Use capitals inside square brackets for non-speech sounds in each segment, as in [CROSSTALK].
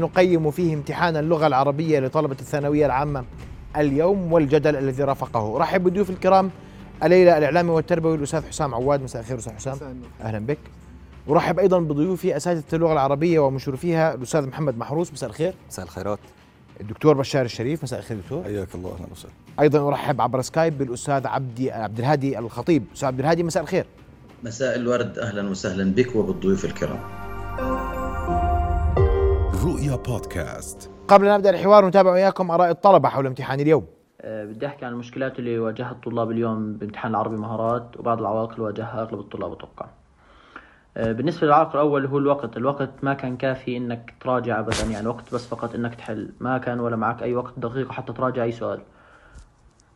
نقيم فيه امتحان اللغة العربية لطلبة الثانوية العامة اليوم والجدل الذي رافقه. رحب بضيوف الكرام الليلة الإعلامي والتربوي الأستاذ حسام عواد. مساء الخير أستاذ حسام. أهلا بك. ورحب أيضا بضيوفي أساتذة اللغة العربية ومشرفيها الأستاذ محمد محروس. مساء الخير. مساء الخيرات. الدكتور بشار الشريف مساء الخير دكتور. حياك الله أهلا وسهلا. أيضا أرحب عبر سكايب بالأستاذ عبدي عبد الهادي الخطيب. أستاذ عبد الهادي مساء الخير. مساء الورد أهلا وسهلا بك وبالضيوف الكرام. رؤيا بودكاست قبل أن نبدا الحوار نتابع وياكم آراء الطلبة حول امتحان اليوم أه، بدي أحكي عن المشكلات اللي واجهها الطلاب اليوم بامتحان العربي مهارات وبعض العوائق اللي واجهها أغلب الطلاب أتوقع. أه، بالنسبة للعائق الأول هو الوقت، الوقت ما كان كافي إنك تراجع ابدا يعني وقت بس فقط إنك تحل، ما كان ولا معك أي وقت دقيقه حتى تراجع أي سؤال.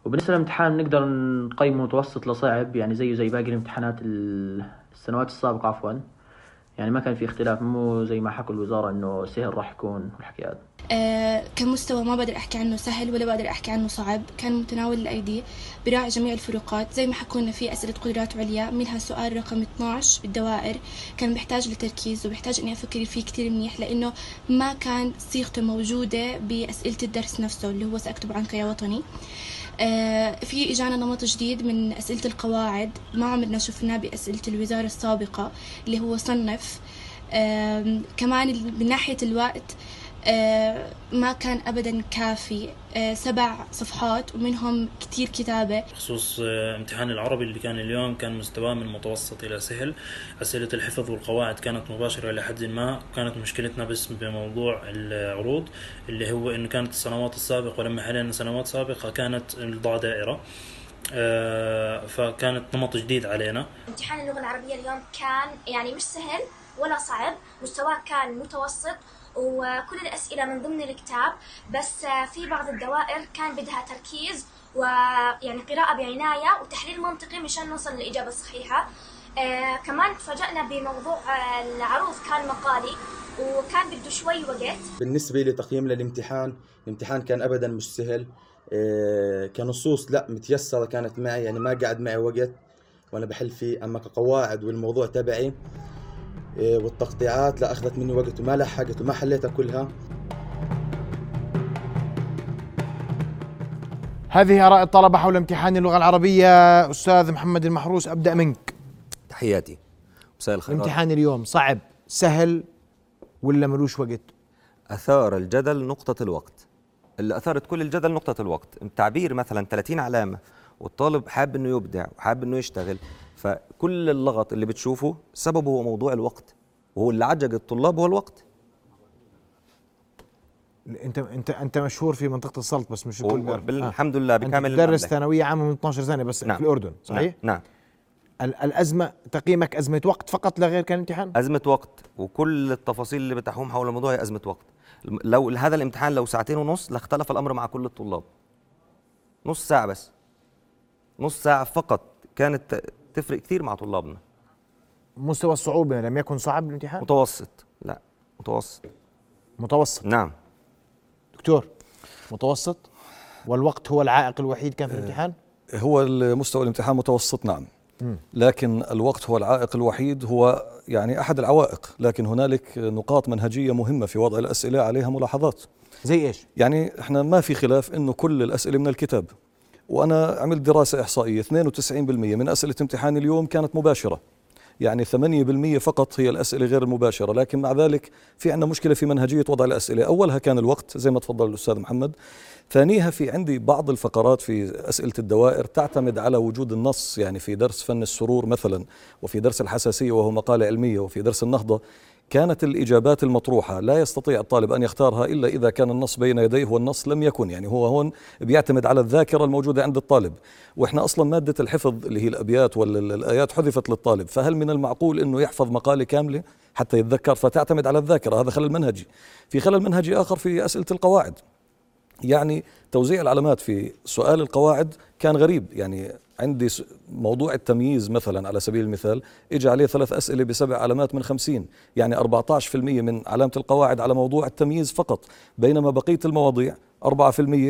وبالنسبة للامتحان نقدر نقيمه متوسط لصعب يعني زيه زي باقي الامتحانات السنوات السابقة عفوا. يعني ما كان في اختلاف مو زي ما حكوا الوزارة إنه سهل راح يكون والحكي هذا. آه كمستوى ما بقدر أحكي عنه سهل ولا بقدر أحكي عنه صعب. كان متناول الأيدي براعي جميع الفروقات. زي ما حكونا في أسئلة قدرات عليا منها سؤال رقم 12 بالدوائر. كان بيحتاج لتركيز وبيحتاج إني أفكر فيه كثير منيح لأنه ما كان صيغته موجودة بأسئلة الدرس نفسه اللي هو سأكتب عنك يا وطني. آه في إجانا نمط جديد من أسئلة القواعد. ما عمرنا شفناه بأسئلة الوزارة السابقة اللي هو صنف. كمان من ناحية الوقت ما كان ابدا كافي. آه، سبع صفحات ومنهم كتير كتابة. بخصوص آه، امتحان العربي اللي كان اليوم كان مستواه من متوسط إلى سهل. أسئلة الحفظ والقواعد كانت مباشرة إلى حد ما. كانت مشكلتنا بس بموضوع العروض اللي هو إنه كانت السنوات السابقة ولما حلينا سنوات سابقة كانت الضاء دائرة. فكانت نمط جديد علينا. امتحان اللغة العربية اليوم كان يعني مش سهل ولا صعب. مستواه كان متوسط. وكل الأسئلة من ضمن الكتاب بس في بعض الدوائر كان بدها تركيز ويعني قراءة بعناية وتحليل منطقي مشان نوصل للإجابة الصحيحة. آه كمان تفاجأنا بموضوع العروض. كان مقالي وكان بده شوي وقت. بالنسبة لتقييم للامتحان الامتحان كان أبدا مش سهل. آه كنصوص لا متيسرة كانت معي يعني ما قعد معي وقت وأنا بحل فيه. أما كقواعد والموضوع تبعي والتقطيعات لا أخذت مني وقت وما لحقت وما حليتها كلها. هذه آراء الطلبة حول امتحان اللغة العربية. أستاذ محمد المحروس أبدأ منك. تحياتي. مساء الخير. امتحان اليوم صعب سهل ولا ملوش وقت؟ أثار الجدل نقطة الوقت. اللي أثارت كل الجدل نقطة الوقت. التعبير مثلا 30 علامة والطالب حاب إنه يبدع وحاب إنه يشتغل. فكل اللغط اللي بتشوفه سببه هو موضوع الوقت وهو اللي عجق الطلاب هو الوقت. انت انت انت مشهور في منطقة السلط بس مش كل آه. الحمد لله بكامل انت تدرس ثانوية عامة من 12 سنة بس نعم. في الأردن صحيح؟ نعم, نعم. الأزمة تقييمك أزمة وقت فقط لا غير كان امتحان؟ أزمة وقت وكل التفاصيل اللي بتحوم حول الموضوع هي أزمة وقت. لو هذا الامتحان لو ساعتين ونص لاختلف الأمر مع كل الطلاب. نص ساعة بس. نص ساعة فقط. كانت تفرق كثير مع طلابنا. مستوى الصعوبة لم يكن صعب الامتحان؟ متوسط. لا متوسط. متوسط. نعم. دكتور متوسط؟ والوقت هو العائق الوحيد كان في الامتحان؟ هو مستوى الامتحان متوسط نعم. لكن الوقت هو العائق الوحيد هو يعني أحد العوائق. لكن هنالك نقاط منهجية مهمة في وضع الأسئلة عليها ملاحظات. زي إيش؟ يعني إحنا ما في خلاف إنه كل الأسئلة من الكتاب. وأنا عملت دراسة إحصائية 92% من أسئلة امتحان اليوم كانت مباشرة. يعني 8% فقط هي الأسئلة غير المباشرة لكن مع ذلك في عندنا مشكلة في منهجية وضع الأسئلة. أولها كان الوقت زي ما تفضل الأستاذ محمد. ثانيها في عندي بعض الفقرات في أسئلة الدوائر تعتمد على وجود النص يعني في درس فن السرور مثلا وفي درس الحساسية وهو مقالة علمية وفي درس النهضة. كانت الإجابات المطروحة. لا يستطيع الطالب أن يختارها إلا إذا كان النص بين يديه والنص لم يكن يعني هو هون بيعتمد على الذاكرة الموجودة عند الطالب. وإحنا أصلا مادة الحفظ اللي هي الأبيات والآيات حذفت للطالب فهل من المعقول أنه يحفظ مقالة كاملة حتى يتذكر؟ فتعتمد على الذاكرة هذا خلل منهجي. في خلل منهجي آخر في أسئلة القواعد. يعني توزيع العلامات في سؤال القواعد كان غريب. يعني عندي موضوع التمييز مثلا على سبيل المثال اجى عليه ثلاث أسئلة بسبع علامات من خمسين. يعني 14% من علامة القواعد على موضوع التمييز فقط. بينما بقية المواضيع 4%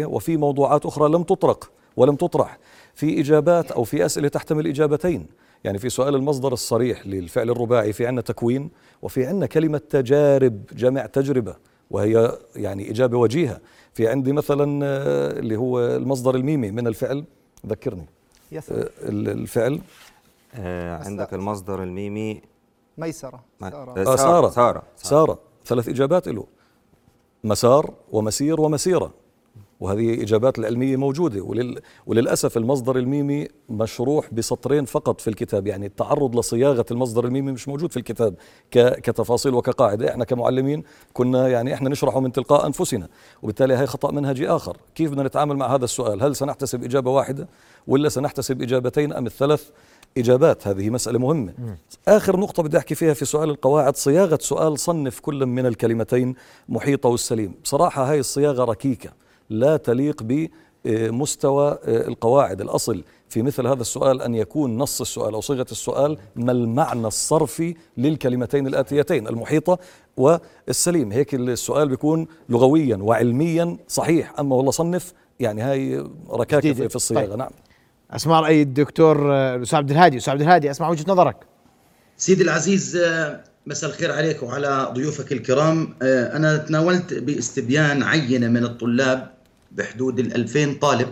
وفي موضوعات أخرى لم تطرق ولم تطرح. في إجابات أو في أسئلة تحتمل إجابتين. يعني في سؤال المصدر الصريح للفعل الرباعي في عندنا تكوين وفي عندنا كلمة تجارب جمع تجربة. وهي يعني إجابة وجيهة. في عندي مثلا آه، اللي هو المصدر الميمي من الفعل. ذكرني. يسر آه، ال- الفعل. آه عندك المصدر الميمي. ميسرة. سارة. آه، آه سارة. سارة. سارة. ثلاث إجابات له. مسار ومسير ومسيرة. وهذه إجابات العلمية موجودة. ولل... وللأسف المصدر الميمي مشروح بسطرين فقط في الكتاب. يعني التعرض لصياغة المصدر الميمي مش موجود في الكتاب ك... كتفاصيل وكقاعدة. إحنا كمعلمين كنا يعني إحنا نشرحه من تلقاء أنفسنا وبالتالي هي خطأ منهجي آخر. كيف بدنا نتعامل مع هذا السؤال؟ هل سنحتسب إجابة واحدة ولا سنحتسب إجابتين أم الثلاث؟ إجابات. هذه مسألة مهمة. آخر نقطة بدي أحكي فيها في سؤال القواعد. صياغة سؤال صنف كل من الكلمتين محيطة والسليم. بصراحة هاي الصياغة ركيكة. لا تليق بمستوى القواعد. الأصل في مثل هذا السؤال أن يكون نص السؤال أو صيغة السؤال ما المعنى الصرفي للكلمتين الآتيتين المحيطة والسليم. هيك السؤال بيكون لغويا وعلميا صحيح. أما والله صنف يعني هاي ركاكة. في الصياغة. طيب. نعم. اسمع رأي الدكتور آه، الاستاذ عبد الهادي. أستاذ عبد الهادي اسمع وجهة نظرك. سيدي العزيز آه، مساء الخير عليك وعلى ضيوفك الكرام. آه، أنا تناولت باستبيان عينة من الطلاب بحدود ال 2000 طالب.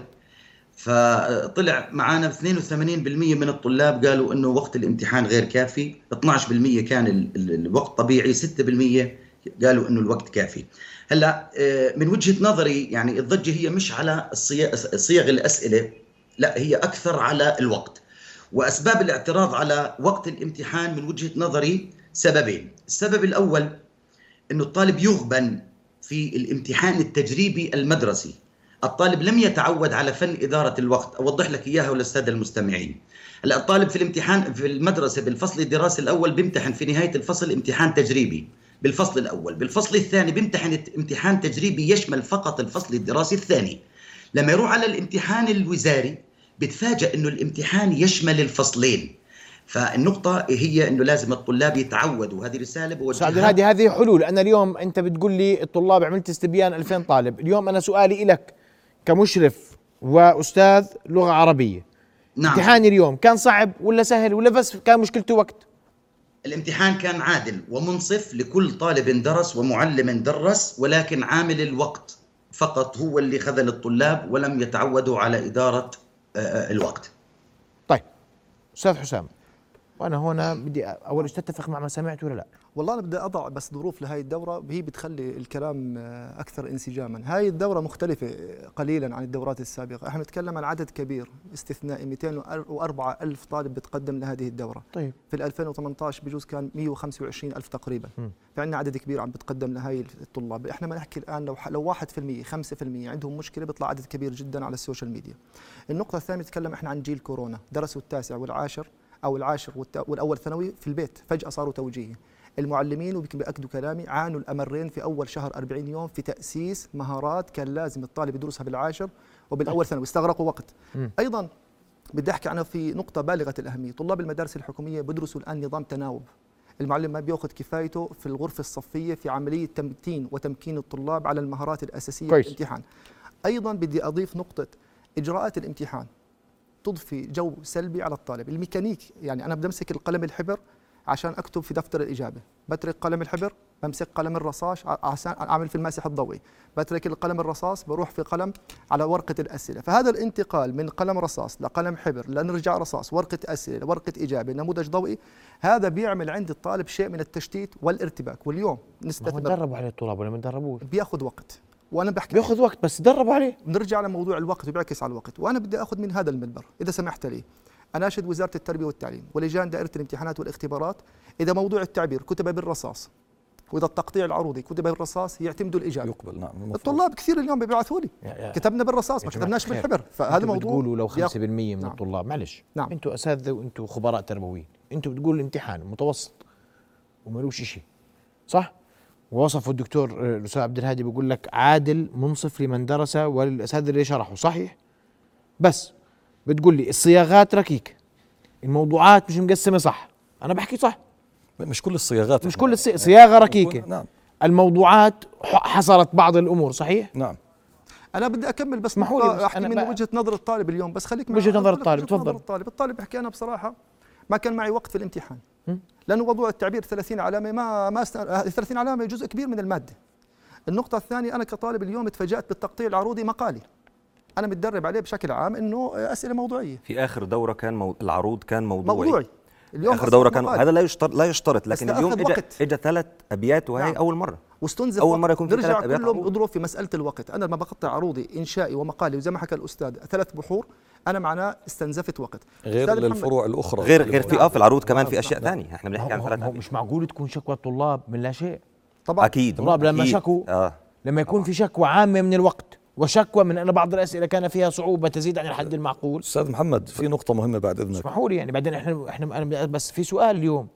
فطلع معنا 82% من الطلاب قالوا إنه وقت الامتحان غير كافي. 12% كان ال- ال- الوقت طبيعي. 6% قالوا إنه الوقت كافي. هلأ آه، من وجهة نظري يعني الضجة هي مش على صيغ الأسئلة لأ هي أكثر على الوقت. وأسباب الاعتراض على وقت الامتحان من وجهة نظري سببين. السبب الأول أنه الطالب يغبن في الامتحان التجريبي المدرسي. الطالب لم يتعود على فن إدارة الوقت. أوضح لك إياها وللسادة المستمعين. هلا الطالب في الامتحان في المدرسة بالفصل الدراسي الأول بيمتحن في نهاية الفصل امتحان تجريبي. بالفصل الأول. بالفصل الثاني بيمتحن امتحان تجريبي يشمل فقط الفصل الدراسي الثاني. لما يروح على الامتحان الوزاري بتفاجأ إنه الامتحان يشمل الفصلين. فالنقطة هي إنه لازم الطلاب يتعودوا. هذه رسالة بوجهها. الهادي هذه حلول. أنا اليوم أنت بتقول لي الطلاب عملت استبيان 2000 طالب. اليوم أنا سؤالي لك كمشرف وأستاذ لغة عربية. نعم. امتحاني اليوم كان صعب ولا سهل ولا بس كان مشكلته وقت؟ الامتحان كان عادل ومنصف لكل طالب درس ومعلم درس ولكن عامل الوقت فقط هو اللي خذل الطلاب ولم يتعودوا على إدارة آه، آه، الوقت. طيب. أستاذ حسام وأنا هنا بدي أول شيء تتفق مع ما سمعت ولا لا؟ والله أنا بدي أضع بس ظروف لهي الدورة هي بتخلي الكلام آه، أكثر انسجاما. هاي الدورة مختلفة قليلا عن الدورات السابقة. إحنا نتكلم عن عدد كبير استثنائي 204 ألف طالب بتقدم لهذه الدورة. طيب. في 2018 بجوز كان 125 ألف تقريبا. فعندنا عدد كبير عم بتقدم لهي الطلاب. إحنا ما نحكي الآن لو لو 1% 5% عندهم مشكلة بيطلع عدد كبير جدا على ال social media. النقطة الثانية نتكلم إحنا عن جيل كورونا درسوا التاسع والعاشر. أو العاشر والأول ثانوي في البيت فجأة صاروا توجيهي. المعلمين وبيك- بياكدوا كلامي عانوا الأمرين في أول شهر 40 يوم في تأسيس مهارات كان لازم الطالب يدرسها بالعاشر وبالأول ثانوي. استغرقوا وقت. مم. أيضا بدي أحكي عنها في نقطة بالغة الأهمية. طلاب المدارس الحكومية بدرسوا الآن نظام تناوب. المعلم ما بيأخذ كفايته في الغرفة الصفية في عملية تمتين وتمكين الطلاب على المهارات الأساسية كويس. للامتحان. أيضا بدي أضيف نقطة إجراءات الامتحان. تضفي جو سلبي على الطالب. الميكانيك يعني أنا بدي أمسك القلم الحبر عشان أكتب في دفتر الإجابة. بترك قلم الحبر بمسك قلم الرصاص عشان أعمل في الماسح الضوئي بترك القلم الرصاص بروح في قلم على ورقة الأسئلة. فهذا الانتقال من قلم رصاص لقلم حبر لنرجع رصاص ورقة أسئلة لورقه إجابة نموذج ضوئي هذا بيعمل عند الطالب شيء من التشتيت والارتباك. واليوم ما هو نستثمر عليه الطلاب ولا ما بياخذ وقت. وأنا بحكي بياخذ وقت بس تدربوا عليه. بنرجع لموضوع الوقت وبيعكس على الوقت. وأنا بدي آخذ من هذا المنبر إذا سمحت لي. اناشد وزارة التربية والتعليم ولجان دائرة الامتحانات والاختبارات. إذا موضوع التعبير كتب بالرصاص. وإذا التقطيع العروضي كتب بالرصاص يعتمدوا الإجابة. يقبل نعم المفروض. الطلاب كثير اليوم بيبعثوا لي. كتبنا بالرصاص ما كتبناش. بالحبر. فهذا موضوع بتقولوا لو 5% بياخذ- من نعم. الطلاب معلش. نعم. أنتوا أساتذة وانتوا خبراء تربويين. أنتوا بتقولوا الامتحان متوسط وملوش شيء صح؟ ووصفوا الدكتور آه، الأستاذ عبد الهادي بيقول لك عادل منصف لمن درس وللاساتذه اللي شرحوا صحيح؟ بس بتقول لي الصياغات ركيك الموضوعات مش مقسمة صح. أنا بحكي صح. مش كل الصياغات. مش كل الصي- صياغة ركيكة. نعم. الموضوعات ح- حصرت بعض الأمور صحيح؟ نعم. أنا بدي أكمل بس بس أحكي من وجهة نظر الطالب اليوم بس خليك وجهة معي. نظر الطالب، تفضل. الطالب. الطالب بحكي أنا بصراحة ما كان معي وقت في الامتحان. لأنه موضوع التعبير 30 علامة ما ما است... 30 علامة جزء كبير من المادة. النقطة الثانية أنا كطالب اليوم تفاجات بالتقطيع العروضي مقالي. أنا متدرب عليه بشكل عام إنه أسئلة موضوعية. في آخر دورة كان مو... العروض كان موضوعي. موضوعي. اليوم آخر دورة كان هذا لا يشترط لا يشترط لكن اليوم اجى. اجى ثلاث أبيات وهي نعم. أول مرة. واستنزف أول مرة يكون في ثلاث أبيات كلهم اضرب في مسألة الوقت. أنا لما بقطع عروضي إنشائي ومقالي وزي ما حكى الأستاذ ثلاث بحور أنا معناه استنزفت وقت. غير للفروع الأخرى. غير غير في آه في العروض كمان في أشياء ثانية. إحنا بنحكي عن ثلاث مش معقول تكون شكوى الطلاب من لا شيء؟ طبعا. أكيد. الطلاب لما. شكوا آه. لما يكون في شكوى عامة من الوقت وشكوى من أن بعض الأسئلة كان فيها صعوبة تزيد عن الحد المعقول. أستاذ محمد في نقطة مهمة بعد إذنك. اسمحوا لي يعني بعدين إحنا إحنا أنا بس في سؤال اليوم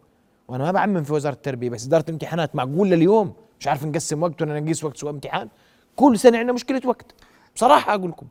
وأنا ما بعمم في وزارة التربية بس إدارة الامتحانات معقول لليوم مش عارف نقسم وقت ولا نقيس وقت سوى امتحان؟ كل سنة عندنا مشكلة وقت. بصراحة أقول لكم.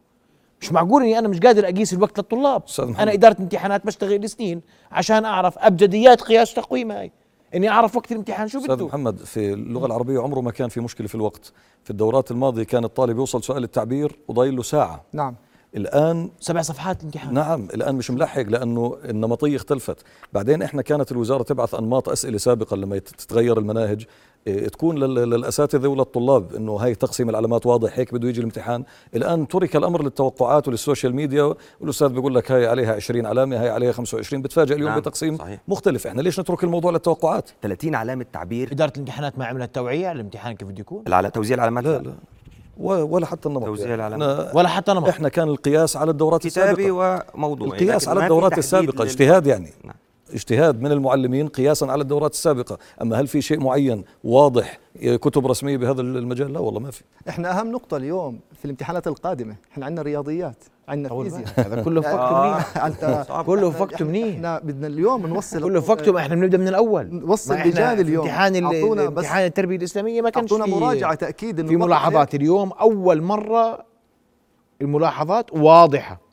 مش معقول إني أنا مش قادر أقيس الوقت للطلاب. أنا إدارة امتحانات بشتغل سنين عشان أعرف أبجديات قياس تقويم هاي. إني أعرف وقت الامتحان شو أستاذ بده. محمد في اللغة العربية عمره ما كان في مشكلة في الوقت. في الدورات الماضية كان الطالب يوصل سؤال التعبير وضايل له ساعة. نعم. الآن سبع صفحات امتحان نعم الآن مش ملحق لأنه النمطية اختلفت. بعدين إحنا كانت الوزارة تبعث أنماط أسئلة سابقا لما تتغير المناهج. إيه تكون للأساتذة وللطلاب إنه هاي تقسيم العلامات واضح هيك بده يجي الامتحان. الآن ترك الأمر للتوقعات وللسوشيال ميديا. والأستاذ بيقول لك هاي عليها 20 علامة هاي عليها 25 بتفاجئ اليوم نعم. بتقسيم صحيح. مختلف. إحنا ليش نترك الموضوع للتوقعات؟ 30 علامة تعبير. إدارة الامتحانات ما عملت توعيه على الامتحان كيف بده يكون؟ على توزيع العلامات. لا لا. ولا حتى النمط توزيع يعني. العلامات ولا حتى نمط إحنا كان القياس على الدورات كتابي السابقة وموضوعي القياس على الدورات السابقة لل- اجتهاد يعني نعم. اجتهاد من المعلمين قياسا على الدورات السابقة. أما هل في شيء معين واضح كتب رسمية بهذا المجال؟ لا والله ما في. إحنا أهم نقطة اليوم في الامتحانات القادمة. إحنا عندنا رياضيات عندنا فيزياء. هذا كله فكته منيح [LAUGHS] أنت كله فكته منيح. إحنا بدنا اليوم نوصل كله فكته إحنا بنبدأ من الأول. نوصل لجان اليوم. امتحان امتحان التربية الإسلامية ما كانش أعطونا في مراجعة تأكيد إنه في ملاحظات اليوم. أول مرة الملاحظات واضحة.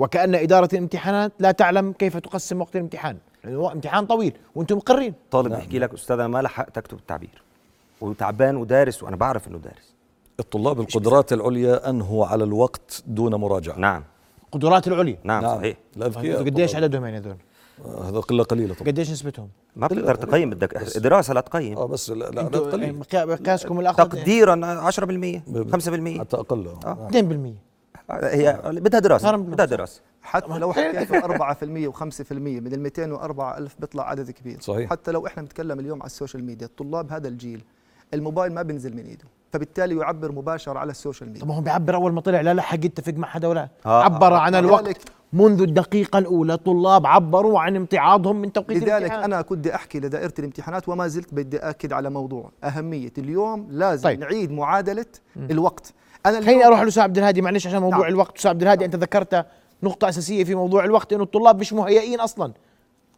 وكأن إدارة الامتحانات لا تعلم كيف تقسم وقت الامتحان. لأنه هو امتحان طويل وأنتم مقرين. طالب بيحكي لك أستاذ أنا ما لحقت اكتب التعبير. وتعبان ودارس وأنا بعرف إنه دارس. الطلاب القدرات العليا انهوا على الوقت دون مراجعة. نعم. قدرات العليا. نعم, نعم. صحيح. الاذكياء قديش. عددهم يعني هذول؟ هذا قلة قليلة طبعا. قديش نسبتهم؟ ما بتقدر تقيم بدك دراسة لا تقيم. آه بس لا قليل مقياسكم الاخذ تقديرا 10% 5% حتى أقل. آه. 2% هي بدها دراسة بدها دراسة. حتى لو حكيت 4% و5% من ال 204 ألف بيطلع عدد كبير. صحيح. حتى لو إحنا بنتكلم اليوم على ال social media الطلاب هذا الجيل الموبايل ما بينزل من ايده فبالتالي يعبر مباشر على ال social media. طب هو بيعبر أول ما طلع لا لحق يتفق مع حدا ولا آه. عبر عن لذلك- الوقت. منذ الدقيقة الأولى طلاب عبروا عن امتعاضهم من توقيت لذلك الامتحان. أنا كنت أحكي لدائرة الامتحانات وما زلت بدي أكد على موضوع أهمية. اليوم لازم طيب. نعيد معادلة الوقت. أنا خليني أروح لأستاذ عبد الهادي معلش عشان موضوع نعم. الوقت. أستاذ عبد الهادي أنت ذكرت نقطة أساسية في موضوع الوقت إنه الطلاب مش مهيئين أصلا.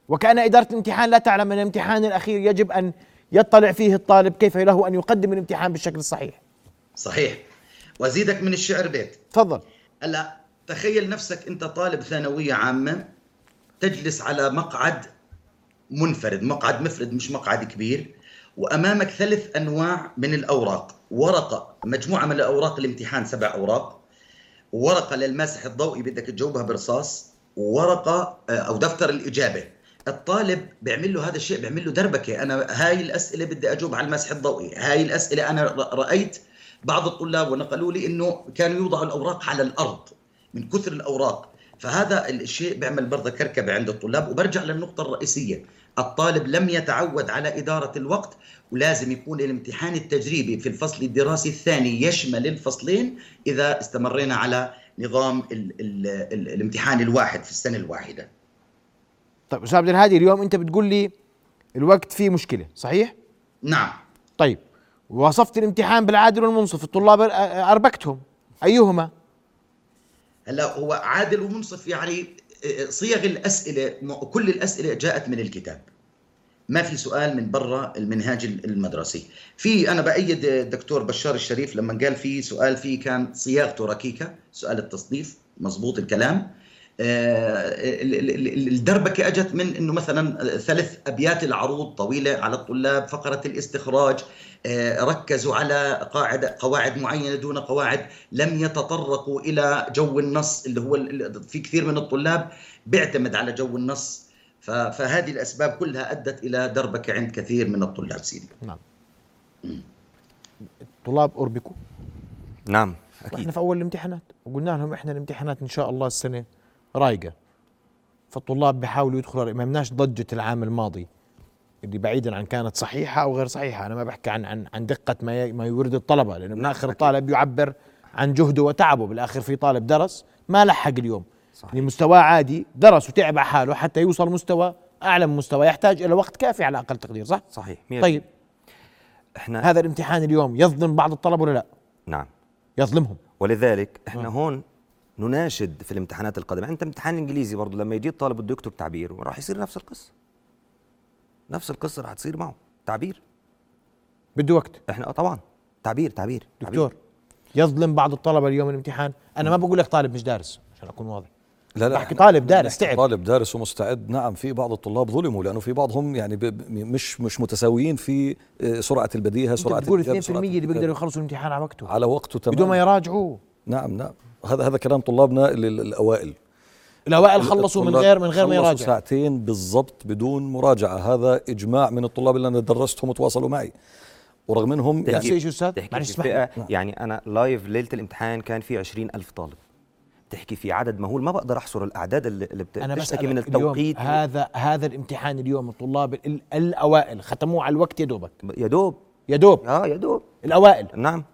وكأن إدارة الامتحان لا تعلم أن الامتحان الأخير يجب أن يطلع فيه الطالب كيف له أن يقدم الامتحان بالشكل الصحيح. صحيح. وأزيدك من الشعر بيت. تفضل. هلا تخيل نفسك أنت طالب ثانوية عامة تجلس على مقعد منفرد مقعد مفرد مش مقعد كبير وأمامك ثلاث أنواع من الأوراق. ورقه مجموعة من الأوراق الامتحان سبع أوراق. ورقة للمسح الضوئي بدك تجاوبها برصاص وورقه آه، أو دفتر الإجابة. الطالب بيعمل له هذا الشيء بيعمل له دربكة. أنا هاي الأسئلة بدي أجاوب على المسح الضوئي. هاي الأسئلة أنا رأيت بعض الطلاب ونقلوا لي إنه كانوا يوضعوا الأوراق على الأرض من كثر الأوراق. فهذا الشيء بيعمل برضه كركبة عند الطلاب. وبرجع للنقطة الرئيسية. الطالب لم يتعود على إدارة الوقت ولازم يكون الامتحان التجريبي في الفصل الدراسي الثاني يشمل الفصلين إذا استمرينا على نظام ال ال ال الامتحان الواحد في السنة الواحدة طيب أستاذ عبد الهادي اليوم أنت بتقول لي الوقت فيه مشكلة صحيح؟ نعم طيب وصفت الامتحان بالعادل والمنصف الطلاب أربكتهم أيهما؟ هلا هو عادل ومنصف يعني صيغ الأسئلة كل الأسئلة جاءت من الكتاب. ما في سؤال من برا المنهاج المدرسي. في أنا بأيد الدكتور بشار الشريف لما قال في سؤال فيه كان صياغته ركيكة سؤال التصنيف مزبوط الكلام. ال- ال- ال- الدربكه أجت من إنه مثلا ثلاث أبيات العروض طويلة على الطلاب فقرة الاستخراج آه، ركزوا على قاعدة قواعد معينة دون قواعد لم يتطرقوا إلى جو النص اللي هو في كثير من الطلاب بيعتمد على جو النص. فهذه الأسباب كلها أدت إلى دربكه عند كثير من الطلاب سيدي. نعم. طلاب اربكوا نعم. إحنا أكيد في أول الامتحانات. وقلنا لهم إحنا الامتحانات إن شاء الله السنة رايقة. فالطلاب بيحاولوا يدخلوا ما بدناش ضجة العام الماضي اللي بعيدا عن كانت صحيحة أو غير صحيحة. أنا ما بحكي عن عن عن دقة ما ي- ما يورد الطلبة لأنه بالاخر الطالب يعبر عن جهده وتعبه. بالآخر في طالب درس ما لحق اليوم. صحيح. اللي مستواه عادي درس وتعب على حاله حتى يوصل مستوى أعلى من مستوى يحتاج إلى وقت كافي على أقل تقدير صح؟ صحيح مية طيب. إحنا هذا الامتحان اليوم يظلم بعض الطلبة ولا لا؟ نعم. يظلمهم. ولذلك إحنا هون نناشد في الامتحانات القادمة. انت امتحان انجليزي برضه لما يجي الطالب بده يكتب تعبير راح يصير نفس القصة. نفس القصة راح تصير معه. تعبير. بده وقت. إحنا آه طبعا. تعبير تعبير دكتور يظلم بعض الطلبة اليوم الامتحان. أنا ما بقول لك طالب مش دارس عشان أكون واضح. لا لا. بحكي طالب دارس تعب. طالب دارس ومستعد. نعم في بعض الطلاب ظلموا لأنه في بعضهم يعني مش مش متساويين في آه، سرعة البديهة سرعة بتقول 2% الإجابة، سرعة اللي. بيقدروا يخلصوا الامتحان على وقته. على وقته تمام بدون ما يراجعوه. نعم نعم. هذا هذا كلام طلابنا ال- ال- الأوائل. الأوائل خلصوا من غير من غير ما خلصوا يراجع ساعتين بالضبط بدون مراجعة. هذا إجماع من الطلاب اللي أنا درستهم وتواصلوا معي. ورغم منهم نفس يعني الشيء أستاذ تحكي معلش في اسمح لي. فئة يعني أنا لايف ليلة الامتحان كان في عشرين ألف طالب. تحكي في عدد مهول. ما بقدر أحصر الأعداد اللي, اللي بت- أنا بتشتكي من التوقيت. هذا هذا الامتحان اليوم الطلاب ال- الأوائل ختموه على الوقت يا دوبك. يا دوب. يا دوب. آه يا دوب. الأوائل. نعم.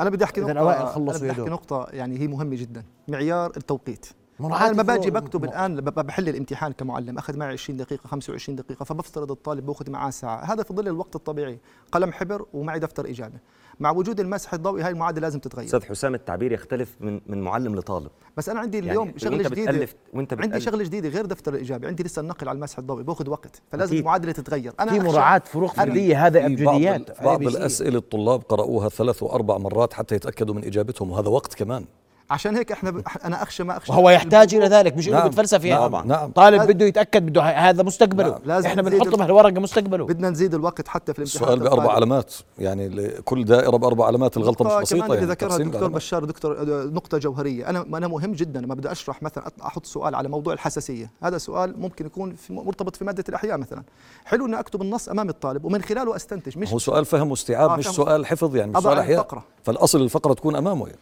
أنا بدي أحكي نقطه خلصوا بدي أحكي. نقطة يعني هي مهمة جدا. معيار التوقيت. أنا لما باجي. بكتب الآن بحل الامتحان كمعلم. أخذ معي 20 دقيقة 25 دقيقة فبفترض الطالب بأخذ معاه ساعة. هذا في ظل الوقت الطبيعي. قلم حبر ومعي دفتر إجابة. مع وجود المسح الضوئي هاي المعادلة لازم تتغير. أستاذ حسام التعبير يختلف من من معلم لطالب. بس أنا عندي يعني اليوم وأنت شغلة جديدة. بتألف وأنت عندي بتألف شغلة جديدة غير دفتر الاجابه عندي لسه النقل على المسح الضوئي باخذ وقت. فلازم أكيد. المعادلة تتغير. أنا في مراعاة فروق فردية هذا بعض, ابجديات بعض ABC. الأسئلة الطلاب قرأوها ثلاث وأربع مرات حتى يتأكدوا من إجابتهم وهذا وقت كمان. عشان هيك إحنا ب... أنا أخشى ما أخشى وهو يحتاج إلى ذلك مش إنه نعم. بتفلسف نعم. يعني نعم. طالب بده يتأكد بده هذا مستقبله نعم. لازم إحنا نزيد بنحط ال- بهالورقه مستقبله بدنا نزيد الوقت حتى في الامتحان السؤال بأربع علامات يعني كل دائرة بأربع علامات الغلطة مش بسيطة كمان يعني ذكرها الدكتور العلامات. بشار دكتور آه، نقطة جوهرية أنا أنا مهم جدا لما بدي أشرح مثلا أحط سؤال على موضوع الحساسية هذا سؤال ممكن يكون في مرتبط في مادة الأحياء مثلا حلو إني أكتب النص أمام الطالب ومن خلاله أستنتج مش هو سؤال فهم واستيعاب آه، مش. سؤال حفظ يعني مش سؤال أحياء الفقرة. فالأصل الفقرة تكون أمامه يعني.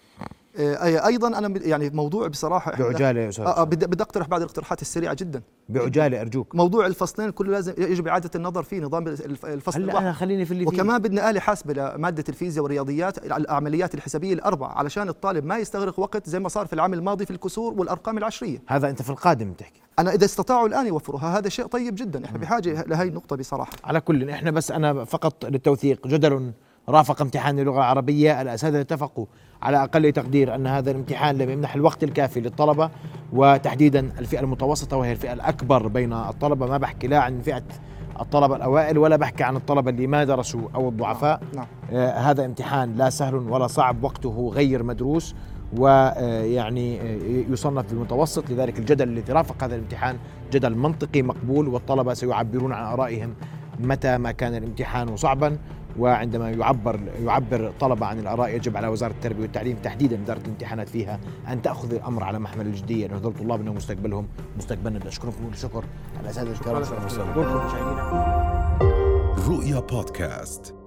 آه، أنا بد- يعني موضوع بصراحة إحنا- بعجالة يا أستاذ. آه، آه، بدي بدي أقترح بعض الاقتراحات السريعة جدا. بعجالة أرجوك. موضوع الفصلين كله لازم يجب إعادة النظر فيه نظام الف- الفصل هلا أنا خليني في اللي فيه. وكمان بدنا آلة حاسبة لمادة الفيزياء والرياضيات العمليات الحسابية الأربع علشان الطالب ما يستغرق وقت زي ما صار في العام الماضي في الكسور والأرقام العشرية. هذا أنت في القادم بتحكي. أنا إذا استطاعوا الآن يوفروها هذا شيء طيب جدا. إحنا بحاجة لهي النقطة بصراحة. على كل إحنا بس أنا فقط للتوثيق جدل رافق امتحان اللغة العربية. الأساتذة اتفقوا على أقل تقدير أن هذا الامتحان لم يمنح الوقت الكافي للطلبة وتحديدا الفئة المتوسطة وهي الفئة الأكبر بين الطلبة. ما بحكي لا عن فئة الطلبة الأوائل ولا بحكي عن الطلبة اللي ما درسوا أو الضعفاء. نعم. آه هذا امتحان لا سهل ولا صعب وقته غير مدروس ويعني يصنف بالمتوسط. لذلك الجدل الذي رافق هذا الامتحان جدل منطقي مقبول والطلبة سيعبرون عن آرائهم متى ما كان الامتحان صعبا. وعندما يعبر يعبر الطلبة عن الآراء يجب على وزارة التربية والتعليم تحديدا إدارة الامتحانات فيها أن تأخذ الأمر على محمل الجدية. لأن هذول طلابنا ومستقبلهم مستقبلنا بدي أشكركم كل الشكر على الأساتذة الكرام شكرا. مشاهدينا رؤيا بودكاست.